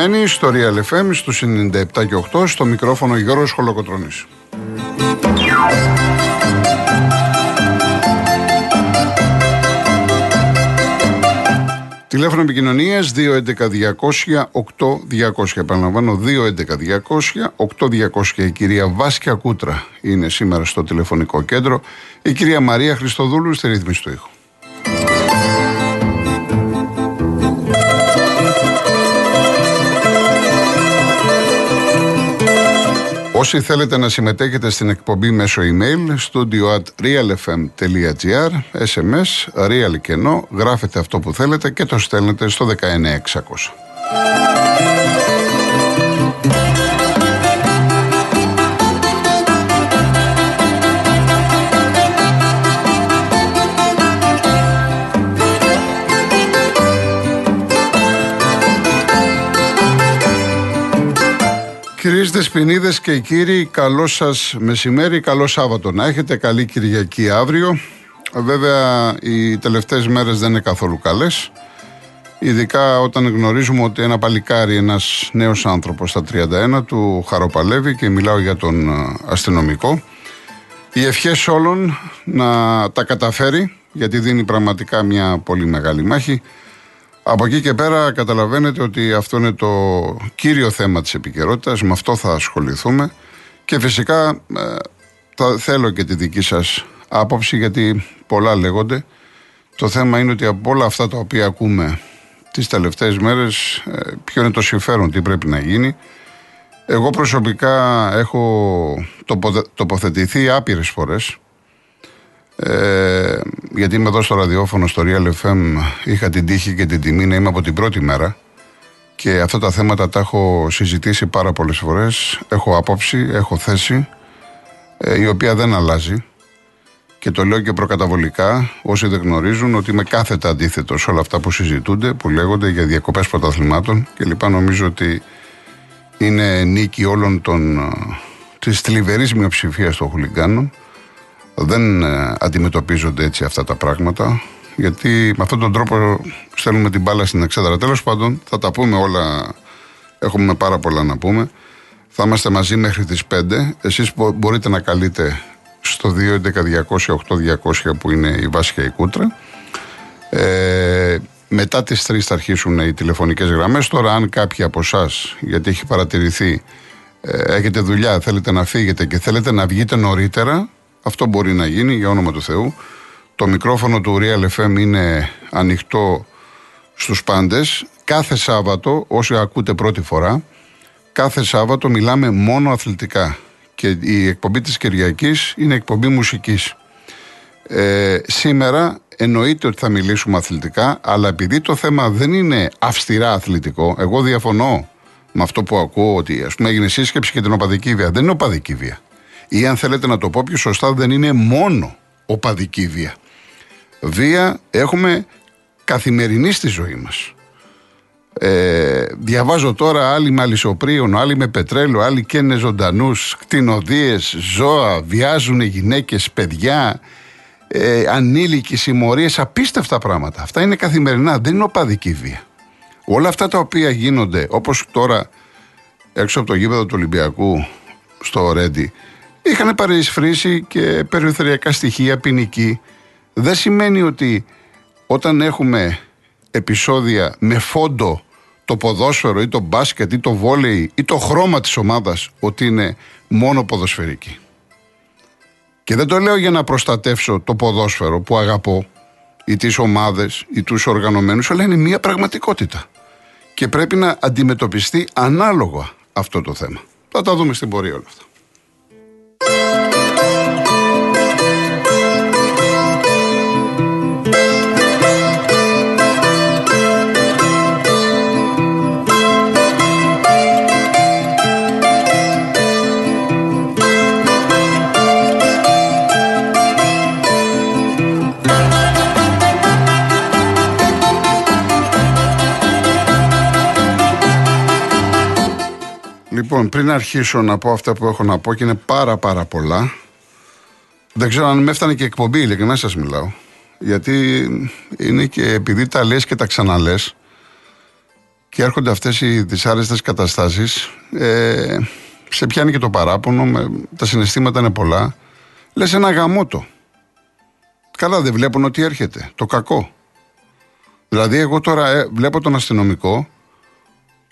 Είστε συντονισμένοι στο Real FM στους 97 και 8 στο μικρόφωνο Γιώργος Χολοκοτρώνης. Τηλέφωνο επικοινωνίας 211-200-8200. Επαναλαμβάνω 211-200-8200. Η κυρία Βάσκια Κούτρα είναι σήμερα στο τηλεφωνικό κέντρο. Η κυρία Μαρία Χριστοδούλου στη ρύθμιση του ήχου. Όσοι θέλετε να συμμετέχετε στην εκπομπή μέσω email, studio at realfm.gr, sms, real κενό, γράφετε αυτό που θέλετε και το στέλνετε στο 19600. Κυρίε Δεσποινίδε και κύριοι, καλό σας μεσημέρι, καλό Σάββατο να έχετε. Καλή Κυριακή αύριο. Βέβαια, οι τελευταίες μέρες δεν είναι καθόλου καλές. Ειδικά όταν γνωρίζουμε ότι ένα παλικάρι, ένας νέος άνθρωπος στα 31 του χαροπαλεύει και μιλάω για τον ε, αστυνομικό. Οι ευχές όλων να τα καταφέρει, γιατί δίνει πραγματικά μια πολύ μεγάλη μάχη. Από εκεί και πέρα καταλαβαίνετε ότι αυτό είναι το κύριο θέμα της επικαιρότητας. με αυτό θα ασχοληθούμε και φυσικά ε, θα θέλω και τη δική σας άποψη γιατί πολλά λέγονται. Το θέμα είναι ότι από όλα αυτά τα οποία ακούμε τις τελευταίες μέρες ε, ποιο είναι το συμφέρον, τι πρέπει να γίνει. Εγώ προσωπικά έχω τοποθετηθεί άπειρες φορές ε, γιατί είμαι εδώ στο ραδιόφωνο στο Real FM είχα την τύχη και την τιμή να είμαι από την πρώτη μέρα και αυτά τα θέματα τα έχω συζητήσει πάρα πολλές φορές. Έχω άποψη, έχω θέση ε, η οποία δεν αλλάζει. Και το λέω και προκαταβολικά όσοι δεν γνωρίζουν ότι είμαι κάθετα αντίθετος σε όλα αυτά που συζητούνται που λέγονται για διακοπές πρωταθλημάτων και λοιπά. Νομίζω ότι είναι νίκη όλων των ε, της θλιβερής μειοψηφίας των χουλιγκάνων δεν ε, αντιμετωπίζονται έτσι αυτά τα πράγματα. Γιατί με αυτόν τον τρόπο στέλνουμε την μπάλα στην εξέδρα. Τέλος πάντων, θα τα πούμε όλα. Έχουμε πάρα πολλά να πούμε. Θα είμαστε μαζί μέχρι τις 5. Εσείς μπορείτε να καλείτε στο 211-200-8200 που είναι η βάση και η κούτρα. Ε, μετά τις 3 θα αρχίσουν οι τηλεφωνικές γραμμές. Τώρα αν κάποιοι από εσάς, γιατί έχει παρατηρηθεί, ε, έχετε δουλειά, θέλετε να φύγετε και θέλετε να βγείτε νωρίτερα, αυτό μπορεί να γίνει για όνομα του Θεού. Το μικρόφωνο του Real FM είναι ανοιχτό στους πάντες. Κάθε Σάββατο, όσοι ακούτε πρώτη φορά, κάθε Σάββατο μιλάμε μόνο αθλητικά. Και η εκπομπή της Κυριακής είναι εκπομπή μουσικής. Ε, σήμερα εννοείται ότι θα μιλήσουμε αθλητικά, αλλά επειδή το θέμα δεν είναι αυστηρά αθλητικό, εγώ διαφωνώ με αυτό που ακούω ότι ας πούμε έγινε σύσκεψη και την οπαδική βία. Δεν είναι οπαδική βία ή αν θέλετε να το πω πιο σωστά δεν είναι μόνο οπαδική βία. Βία έχουμε καθημερινή στη ζωή μας. Ε, διαβάζω τώρα άλλοι με αλυσοπρίων, άλλοι με πετρέλαιο, άλλοι καίνε ζωντανούς, κτηνοδίες, ζώα, βιάζουν γυναίκες, παιδιά, ε, ανήλικοι, συμμορίες, απίστευτα πράγματα. Αυτά είναι καθημερινά, δεν είναι οπαδική βία. Όλα αυτά τα οποία γίνονται, όπως τώρα έξω από το γήπεδο του Ολυμπιακού στο Ρέντι, είχαν παρισφρήσει και περιφερειακά στοιχεία ποινική. Δεν σημαίνει ότι όταν έχουμε επεισόδια με φόντο το ποδόσφαιρο ή το μπάσκετ ή το βόλεϊ ή το χρώμα της ομάδας ότι είναι μόνο ποδοσφαιρική. Και δεν το λέω για να προστατεύσω το ποδόσφαιρο που αγαπώ ή τις ομάδες ή τους οργανωμένους αλλά είναι μια πραγματικότητα. Και πρέπει να αντιμετωπιστεί ανάλογα αυτό το θέμα. Θα τα δούμε στην πορεία όλα αυτά. Λοιπόν, πριν αρχίσω να πω αυτά που έχω να πω και είναι πάρα πάρα πολλά, δεν ξέρω αν με έφτανε και εκπομπή, ειλικρινά σας μιλάω. Γιατί είναι και επειδή τα λες και τα ξαναλές και και έρχονται αυτές οι δυσάρεστες καταστάσεις ε, σε πιάνει και το παράπονο, με, τα συναισθήματα είναι πολλά. Λες ένα γαμότο. Καλά δεν βλέπουν ότι έρχεται. Το κακό. Δηλαδή εγώ τώρα ε, βλέπω τον αστυνομικό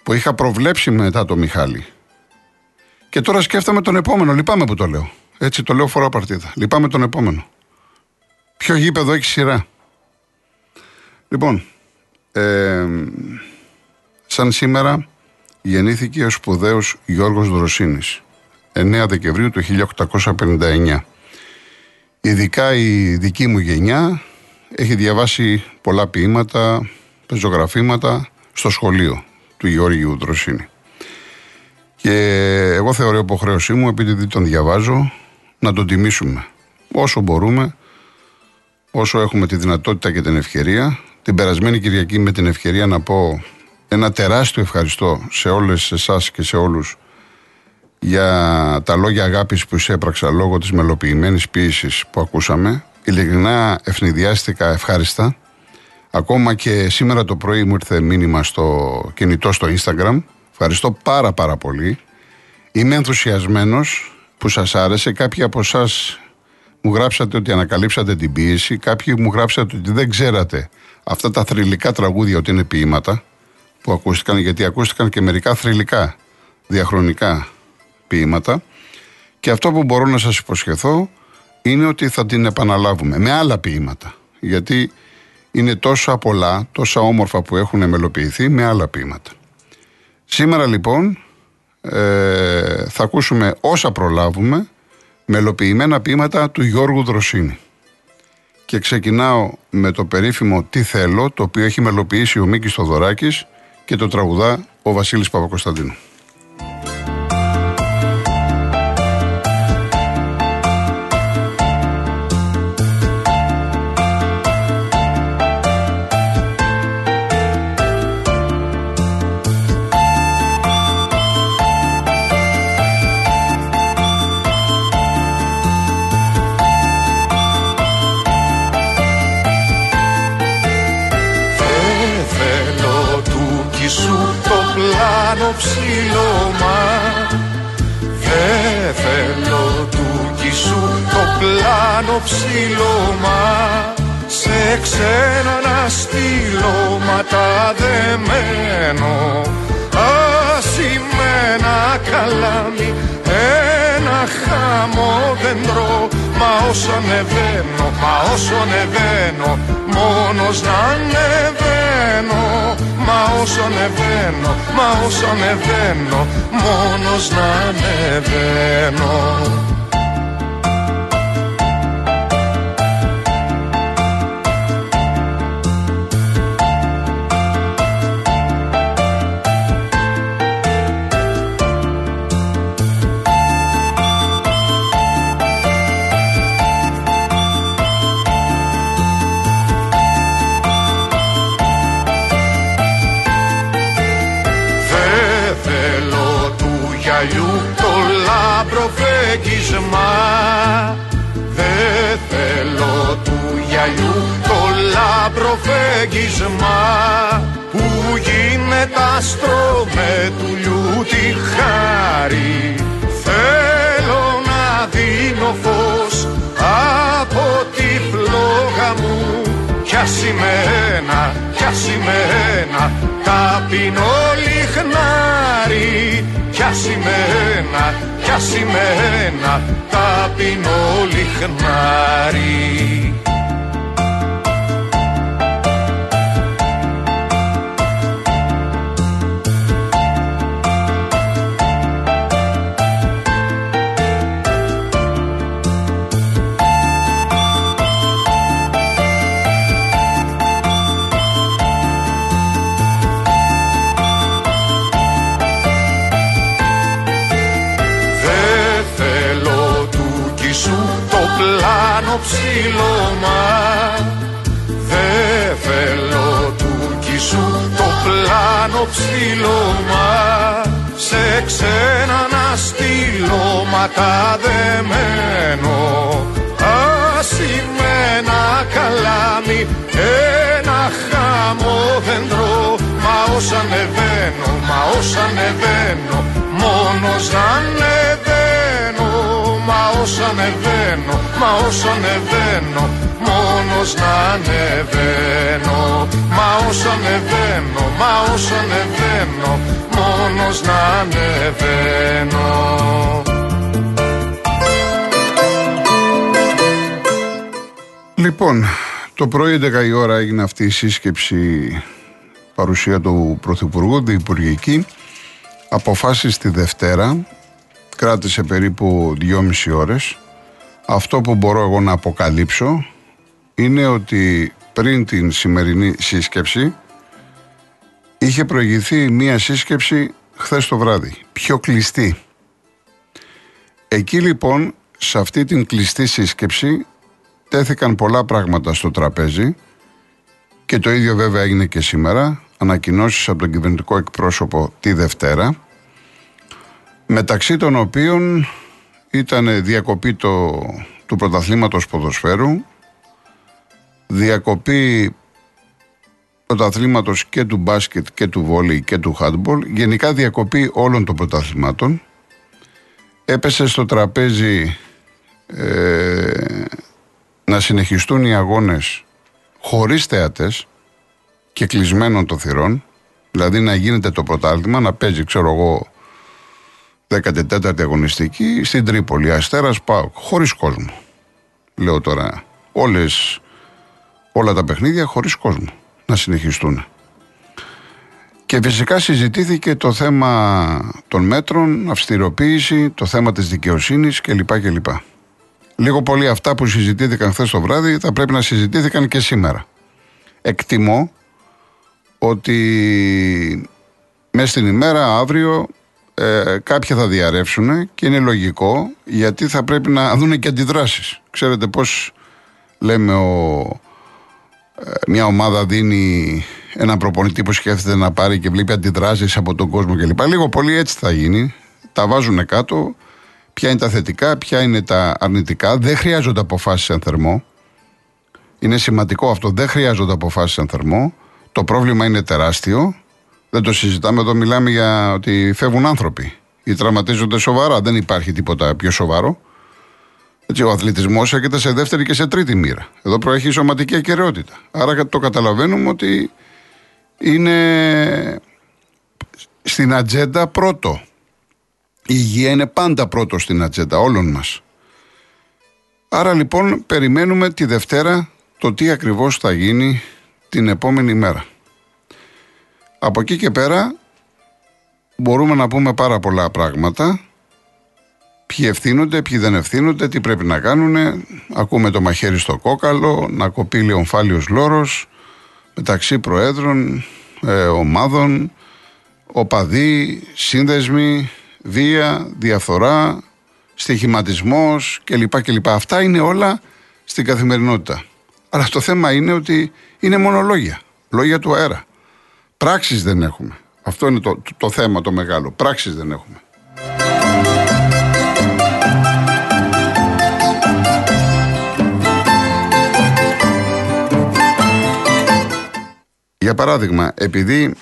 που είχα προβλέψει μετά το Μιχάλη. Και τώρα σκέφτομαι τον επόμενο. Λυπάμαι που το λέω. Έτσι το λέω φορά παρτίδα. Λυπάμαι τον επόμενο. Ποιο γήπεδο έχει σειρά; Λοιπόν, ε, σαν σήμερα γεννήθηκε ο σπουδαίος Γιώργος Δροσίνης 9 Δεκεμβρίου του 1859. Ειδικά η δική μου γενιά έχει διαβάσει πολλά ποίηματα, πεζογραφήματα στο σχολείο του Γιώργου Δροσίνη. Και εγώ θεωρώ υποχρέωσή μου, επειδή τον διαβάζω, να τον τιμήσουμε όσο μπορούμε, όσο έχουμε τη δυνατότητα και την ευκαιρία. Την περασμένη Κυριακή με την ευκαιρία να πω ένα τεράστιο ευχαριστώ σε όλες εσάς και σε όλους για τα λόγια αγάπης που εισέπραξα λόγω της μελοποιημένης ποίησης που ακούσαμε. Ειλικρινά ευνηδιάστηκα ευχάριστα. Ακόμα και σήμερα το πρωί μου ήρθε μήνυμα στο κινητό στο Instagram. Ευχαριστώ πάρα πάρα πολύ. Είμαι ενθουσιασμένος που σας άρεσε. Κάποιοι από εσάς μου γράψατε ότι ανακαλύψατε την ποίηση. Κάποιοι μου γράψατε ότι δεν ξέρατε αυτά τα θρηλυκά τραγούδια ότι είναι ποίηματα που ακούστηκαν, γιατί ακούστηκαν και μερικά θρηλυκά διαχρονικά ποίηματα. Και αυτό που μπορώ να σας υποσχεθώ είναι ότι θα την επαναλάβουμε με άλλα ποίηματα. Γιατί είναι τόσα πολλά, τόσα όμορφα που έχουν μελοποιηθεί με άλλα ποίηματα. Σήμερα λοιπόν ε, θα ακούσουμε όσα προλάβουμε μελοποιημένα ποίηματα του Γιώργου Δροσίνη. Και ξεκινάω με το περίφημο «Τι θέλω», το οποίο έχει μελοποιήσει ο Μίκης Θοδωράκης και το τραγουδά ο Βασίλης Παπακοσταντίνου. Ένα χάμο δέντρο Μα όσο ανεβαίνω, μα όσο ανεβαίνω Μόνος να ανεβαίνω. Μα όσο ανεβαίνω, μα όσο ανεβαίνω Μόνος να ανεβαίνω προσφέγγισμα Δεν θέλω του γυαλιού το λάμπρο Που γίνεται άστρο με του τη χάρη. Θέλω να δίνω φως από τη φλόγα μου Πιάσει με ένα, πιάσει με ένα ταπεινό λιχνάρι. Πιάσει με ένα, πιάσει με ένα ταπεινό λιχνάρι Ασημένα καλάμι ένα χάμο δέντρο Μα όσα ανεβαίνω, μα όσα ανεβαίνω Μόνος να ανεβαίνω. Μα όσα ανεβαίνω, μα όσα ανεβαίνω Μόνος να ανεβαίνω. Μα όσα ανεβαίνω, μα όσα ανεβαίνω Μόνος να ανεβαίνω. Λοιπόν, το πρωί 11 η ώρα έγινε αυτή η σύσκεψη παρουσία του Πρωθυπουργού, διυπουργική. Αποφάσεις τη Δευτέρα, κράτησε περίπου 2,5 ώρες. Αυτό που μπορώ εγώ να αποκαλύψω είναι ότι πριν την σημερινή σύσκεψη είχε προηγηθεί μία σύσκεψη χθες το βράδυ, πιο κλειστή. Εκεί λοιπόν, σε αυτή την κλειστή σύσκεψη τέθηκαν πολλά πράγματα στο τραπέζι και το ίδιο βέβαια έγινε και σήμερα, ανακοινώσεις από τον κυβερνητικό εκπρόσωπο τη Δευτέρα, μεταξύ των οποίων ήταν διακοπή το, του πρωταθλήματος ποδοσφαίρου, διακοπή πρωταθλήματος και του μπάσκετ και του βόλεϊ και του χάντμπολ, γενικά διακοπή όλων των πρωταθλημάτων. Έπεσε στο τραπέζι ε, να συνεχιστούν οι αγώνες χωρίς θεατές και κλεισμένων των θυρών, δηλαδή να γίνεται το πρωτάθλημα, να παίζει, ξέρω εγώ, 14η αγωνιστική στην Τρίπολη, Αστέρας πάω, χωρίς κόσμο. Λέω τώρα, όλες, όλα τα παιχνίδια χωρίς κόσμο να συνεχιστούν. Και φυσικά συζητήθηκε το θέμα των μέτρων, αυστηροποίηση, το θέμα της δικαιοσύνης κλπ. κλπ. Λίγο πολύ αυτά που συζητήθηκαν χθες το βράδυ θα πρέπει να συζητήθηκαν και σήμερα. Εκτιμώ ότι μέσα στην ημέρα αύριο ε, κάποια θα διαρρεύσουν και είναι λογικό γιατί θα πρέπει να δουν και αντιδράσεις. Ξέρετε πώς λέμε ο, ε, μια ομάδα δίνει ένα προπονητή που σκέφτεται να πάρει και βλέπει αντιδράσεις από τον κόσμο κλπ. Λίγο πολύ έτσι θα γίνει. Τα βάζουν κάτω ποια είναι τα θετικά, ποια είναι τα αρνητικά. Δεν χρειάζονται αποφάσεις εν θερμό. Είναι σημαντικό αυτό. Δεν χρειάζονται αποφάσεις εν θερμό. Το πρόβλημα είναι τεράστιο. Δεν το συζητάμε εδώ. Μιλάμε για ότι φεύγουν άνθρωποι ή τραυματίζονται σοβαρά. Δεν υπάρχει τίποτα πιο σοβαρό. Έτσι, ο αθλητισμός έρχεται σε δεύτερη και σε τρίτη μοίρα. Εδώ προέχει η σωματική ακαιρεότητα. Άρα το καταλαβαίνουμε ότι είναι στην ατζέντα πρώτο. Η υγεία είναι πάντα πρώτο στην ατζέντα όλων μας. Άρα λοιπόν περιμένουμε τη Δευτέρα το τι ακριβώς θα γίνει την επόμενη μέρα. Από εκεί και πέρα μπορούμε να πούμε πάρα πολλά πράγματα. Ποιοι ευθύνονται, ποιοι δεν ευθύνονται, τι πρέπει να κάνουν. Ακούμε το μαχαίρι στο κόκαλο, να κοπεί λεομφάλιος λόρος μεταξύ προέδρων, ε, ομάδων, οπαδοί, σύνδεσμοι, βία, διαφθορά, στοιχηματισμός κλπ. κλπ. Αυτά είναι όλα στην καθημερινότητα. Αλλά το θέμα είναι ότι είναι μόνο λόγια. Λόγια του αέρα. Πράξεις δεν έχουμε. Αυτό είναι το, το, θέμα το μεγάλο. Πράξεις δεν έχουμε. Για παράδειγμα, επειδή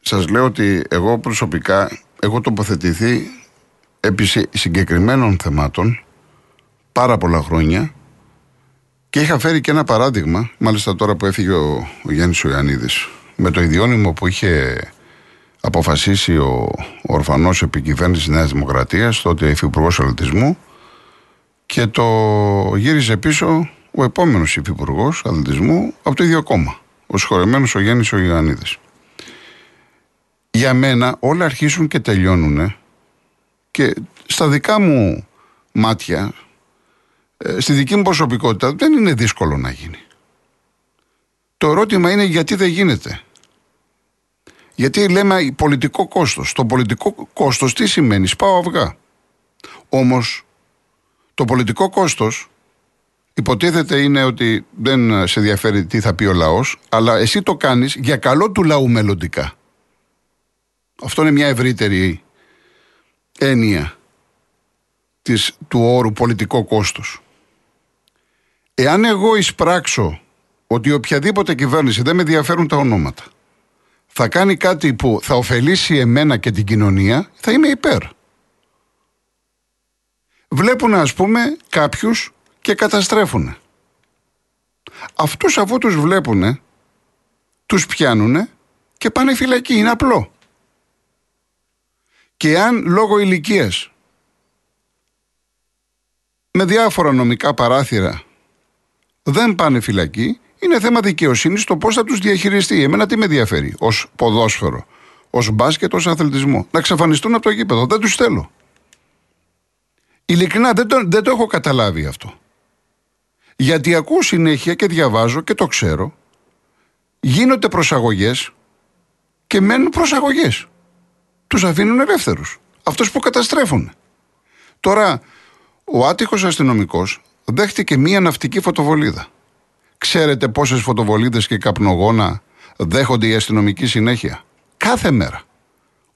σας λέω ότι εγώ προσωπικά έχω τοποθετηθεί επί συγκεκριμένων θεμάτων πάρα πολλά χρόνια και είχα φέρει και ένα παράδειγμα, μάλιστα τώρα που έφυγε ο, ο Γιάννης Ιωαννίδης, με το ιδιώνυμο που είχε αποφασίσει ο, ο ορφανός επικυβέρνησης Νέας Δημοκρατίας, τότε υφυπουργός Αθλητισμού, και το γύριζε πίσω ο επόμενος υφυπουργός Αθλητισμού από το ίδιο κόμμα, ο συγχωρεμένος ο Γιάννης ο Ιωαννίδης για μένα όλα αρχίζουν και τελειώνουν και στα δικά μου μάτια, ε, στη δική μου προσωπικότητα δεν είναι δύσκολο να γίνει. Το ερώτημα είναι γιατί δεν γίνεται. Γιατί λέμε πολιτικό κόστος. Το πολιτικό κόστος τι σημαίνει, σπάω αυγά. Όμως το πολιτικό κόστος υποτίθεται είναι ότι δεν σε ενδιαφέρει τι θα πει ο λαός, αλλά εσύ το κάνεις για καλό του λαού μελλοντικά. Αυτό είναι μια ευρύτερη έννοια της, του όρου πολιτικό κόστος. Εάν εγώ εισπράξω ότι οποιαδήποτε κυβέρνηση δεν με ενδιαφέρουν τα ονόματα θα κάνει κάτι που θα ωφελήσει εμένα και την κοινωνία, θα είμαι υπέρ. Βλέπουν ας πούμε κάποιους και καταστρέφουν. Αυτούς αφού τους βλέπουν, τους πιάνουν και πάνε φυλακή. Είναι απλό. Και αν λόγω ηλικίας με διάφορα νομικά παράθυρα δεν πάνε φυλακή, είναι θέμα δικαιοσύνης το πώς θα τους διαχειριστεί. Εμένα τι με ενδιαφέρει ως ποδόσφαιρο, ως μπάσκετ, ως αθλητισμό. Να εξαφανιστούν από το γήπεδο. Δεν τους θέλω. Ειλικρινά δεν το, δεν το έχω καταλάβει αυτό. Γιατί ακούω συνέχεια και διαβάζω και το ξέρω. Γίνονται προσαγωγές και μένουν προσαγωγές. Τους αφήνουν ελεύθερους. Αυτούς που καταστρέφουν. Τώρα, ο άτυχος αστυνομικός δέχτηκε μία ναυτική φωτοβολίδα. Ξέρετε πόσες φωτοβολίδες και καπνογόνα δέχονται οι αστυνομικοί συνέχεια; Κάθε μέρα.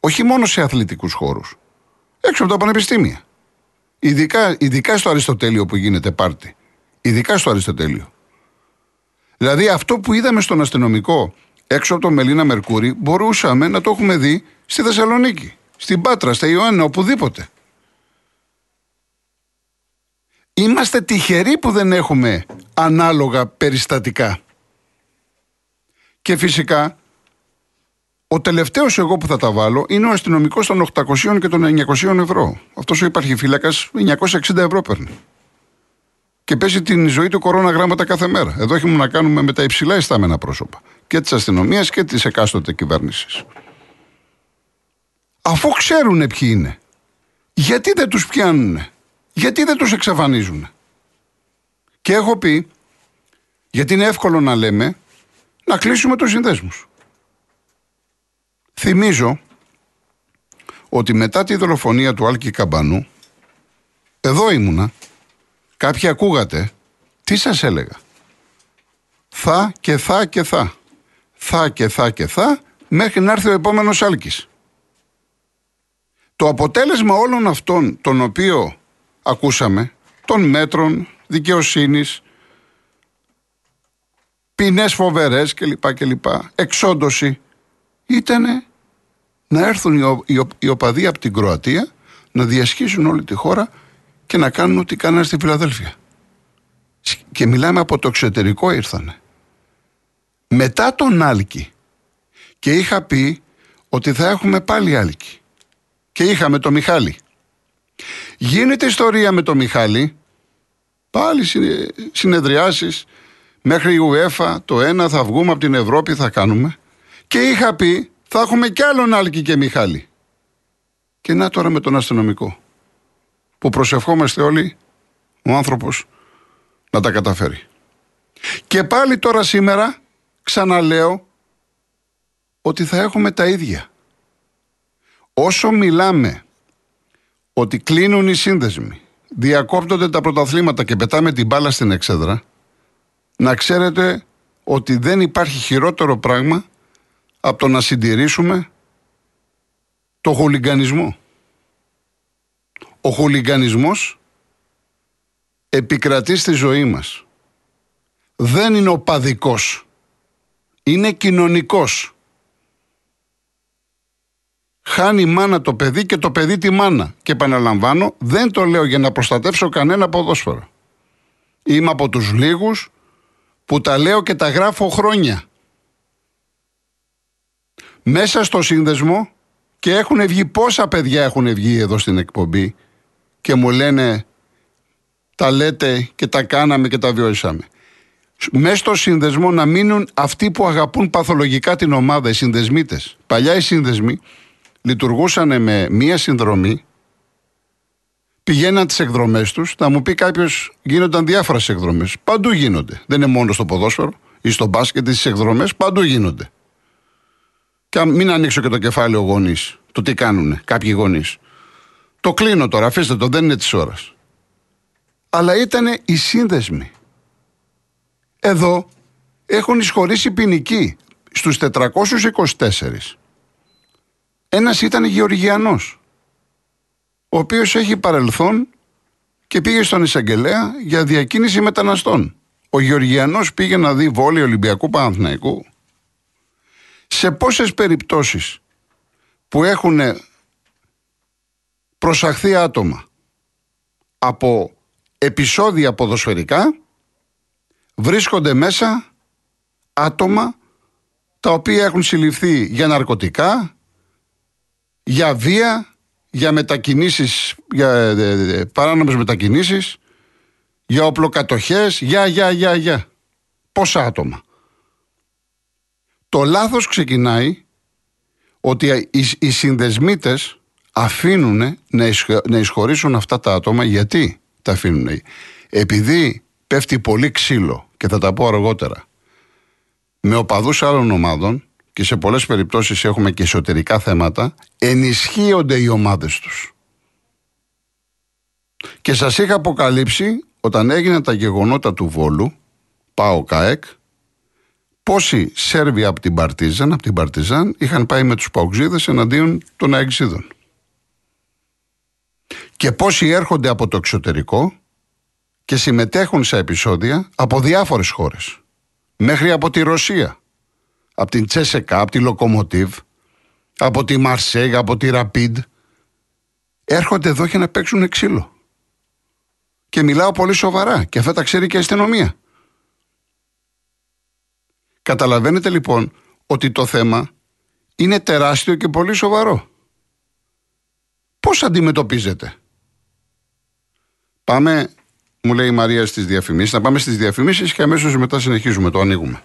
Όχι μόνο σε αθλητικούς χώρους. Έξω από τα πανεπιστήμια. Ειδικά, ειδικά στο Αριστοτέλειο που γίνεται πάρτι. Ειδικά στο Αριστοτέλειο. Δηλαδή αυτό που είδαμε στον αστυνομικό έξω από το Μελίνα Μερκούρι μπορούσαμε να το έχουμε δει στη Θεσσαλονίκη, στην Πάτρα, στα Ιωάννα, οπουδήποτε. Είμαστε τυχεροί που δεν έχουμε ανάλογα περιστατικά. Και φυσικά, ο τελευταίος εγώ που θα τα βάλω είναι ο αστυνομικός των 800 και των 900 ευρώ. Αυτός ο υπάρχει φύλακας 960 ευρώ παίρνει. Και παίζει την ζωή του κορώνα γράμματα κάθε μέρα. Εδώ έχουμε να κάνουμε με τα υψηλά ιστάμενα πρόσωπα. Και της αστυνομίας και της εκάστοτε κυβέρνησης. Αφού ξέρουν ποιοι είναι, γιατί δεν τους πιάνουν, γιατί δεν τους εξαφανίζουν. Και έχω πει, γιατί είναι εύκολο να λέμε, να κλείσουμε τους συνδέσμους. Θυμίζω ότι μετά τη δολοφονία του Άλκη Καμπανού, εδώ ήμουνα, κάποιοι ακούγατε, τι σας έλεγα; Θα και θα και θα. Θα και θα και θα, μέχρι να έρθει ο επόμενος Άλκης. Το αποτέλεσμα όλων αυτών, τον οποίο ακούσαμε, των μέτρων, δικαιοσύνης, ποινές φοβερές κλπ. κλπ. Εξόντωση ήταν να έρθουν οι, οι, οπαδοί από την Κροατία να διασχίσουν όλη τη χώρα και να κάνουν ό,τι κάνανε στη Φιλαδέλφια. Και μιλάμε από το εξωτερικό ήρθανε. Μετά τον Άλκη και είχα πει ότι θα έχουμε πάλι Άλκη. Και είχαμε το Μιχάλη. Γίνεται ιστορία με το Μιχάλη Πάλι συνεδριάσεις μέχρι η UEFA το ένα θα βγούμε από την Ευρώπη θα κάνουμε και είχα πει θα έχουμε κι άλλον Άλκη και Μιχάλη. Και να τώρα με τον αστυνομικό που προσευχόμαστε όλοι ο άνθρωπος να τα καταφέρει. Και πάλι τώρα σήμερα ξαναλέω ότι θα έχουμε τα ίδια. Όσο μιλάμε ότι κλείνουν οι σύνδεσμοι, διακόπτονται τα πρωταθλήματα και πετάμε την μπάλα στην εξέδρα, να ξέρετε ότι δεν υπάρχει χειρότερο πράγμα από το να συντηρήσουμε το χουλιγκανισμό. Ο χουλιγκανισμός επικρατεί στη ζωή μας. Δεν είναι οπαδικός. Είναι κοινωνικός χάνει η μάνα το παιδί και το παιδί τη μάνα. Και επαναλαμβάνω, δεν το λέω για να προστατεύσω κανένα ποδόσφαιρο. Είμαι από τους λίγους που τα λέω και τα γράφω χρόνια. Μέσα στο σύνδεσμο και έχουν βγει πόσα παιδιά έχουν βγει εδώ στην εκπομπή και μου λένε τα λέτε και τα κάναμε και τα βιώσαμε. Μέσα στο σύνδεσμο να μείνουν αυτοί που αγαπούν παθολογικά την ομάδα, οι συνδεσμίτες. Παλιά οι σύνδεσμοι λειτουργούσαν με μία συνδρομή, πηγαίναν τις εκδρομές τους. Θα μου πει κάποιος, γίνονταν διάφορες εκδρομές. Παντού γίνονται. Δεν είναι μόνο στο ποδόσφαιρο ή στο μπάσκετ ή στι εκδρομές. Παντού γίνονται. Και μην ανοίξω και το κεφάλαιο γονείς, το τι κάνουν κάποιοι γονείς. Το κλείνω τώρα, αφήστε το, δεν είναι της ώρας. Αλλά ήταν οι σύνδεσμοι. Εδώ έχουν εισχωρήσει ποινική στους 424 ένας ήταν Γεωργιανός, ο οποίος έχει παρελθόν και πήγε στον εισαγγελέα για διακίνηση μεταναστών. Ο Γεωργιανός πήγε να δει βόλιο Ολυμπιακού Παναθηναϊκού σε πόσες περιπτώσεις που έχουν προσαχθεί άτομα από επεισόδια ποδοσφαιρικά βρίσκονται μέσα άτομα τα οποία έχουν συλληφθεί για ναρκωτικά, για βία, για μετακινήσεις, για ε, ε, ε, παράνομες μετακινήσεις, για οπλοκατοχές, για, για, για, για. Πόσα άτομα. Το λάθος ξεκινάει ότι οι, οι συνδεσμίτες αφήνουν να εισχωρήσουν αυτά τα άτομα. Γιατί τα αφήνουν. Επειδή πέφτει πολύ ξύλο και θα τα πω αργότερα με οπαδούς άλλων ομάδων και σε πολλές περιπτώσεις έχουμε και εσωτερικά θέματα ενισχύονται οι ομάδες τους. Και σας είχα αποκαλύψει όταν έγιναν τα γεγονότα του Βόλου Πάο ΚΑΕΚ πόσοι Σέρβοι από την Παρτίζαν, από την Παρτιζάν είχαν πάει με τους Παουξίδες εναντίον των Αεξίδων. Και πόσοι έρχονται από το εξωτερικό και συμμετέχουν σε επεισόδια από διάφορες χώρες. Μέχρι από τη Ρωσία. Από την Τσέσεκα, από τη Λοκομοτίβ, από τη Μαρσέγ, από τη Ραπίντ. Έρχονται εδώ για να παίξουν ξύλο. Και μιλάω πολύ σοβαρά και αυτά τα ξέρει και η αστυνομία. Καταλαβαίνετε λοιπόν ότι το θέμα είναι τεράστιο και πολύ σοβαρό. Πώς αντιμετωπίζετε. Πάμε, μου λέει η Μαρία στις διαφημίσεις, να πάμε στις διαφημίσεις και αμέσως μετά συνεχίζουμε, το ανοίγουμε.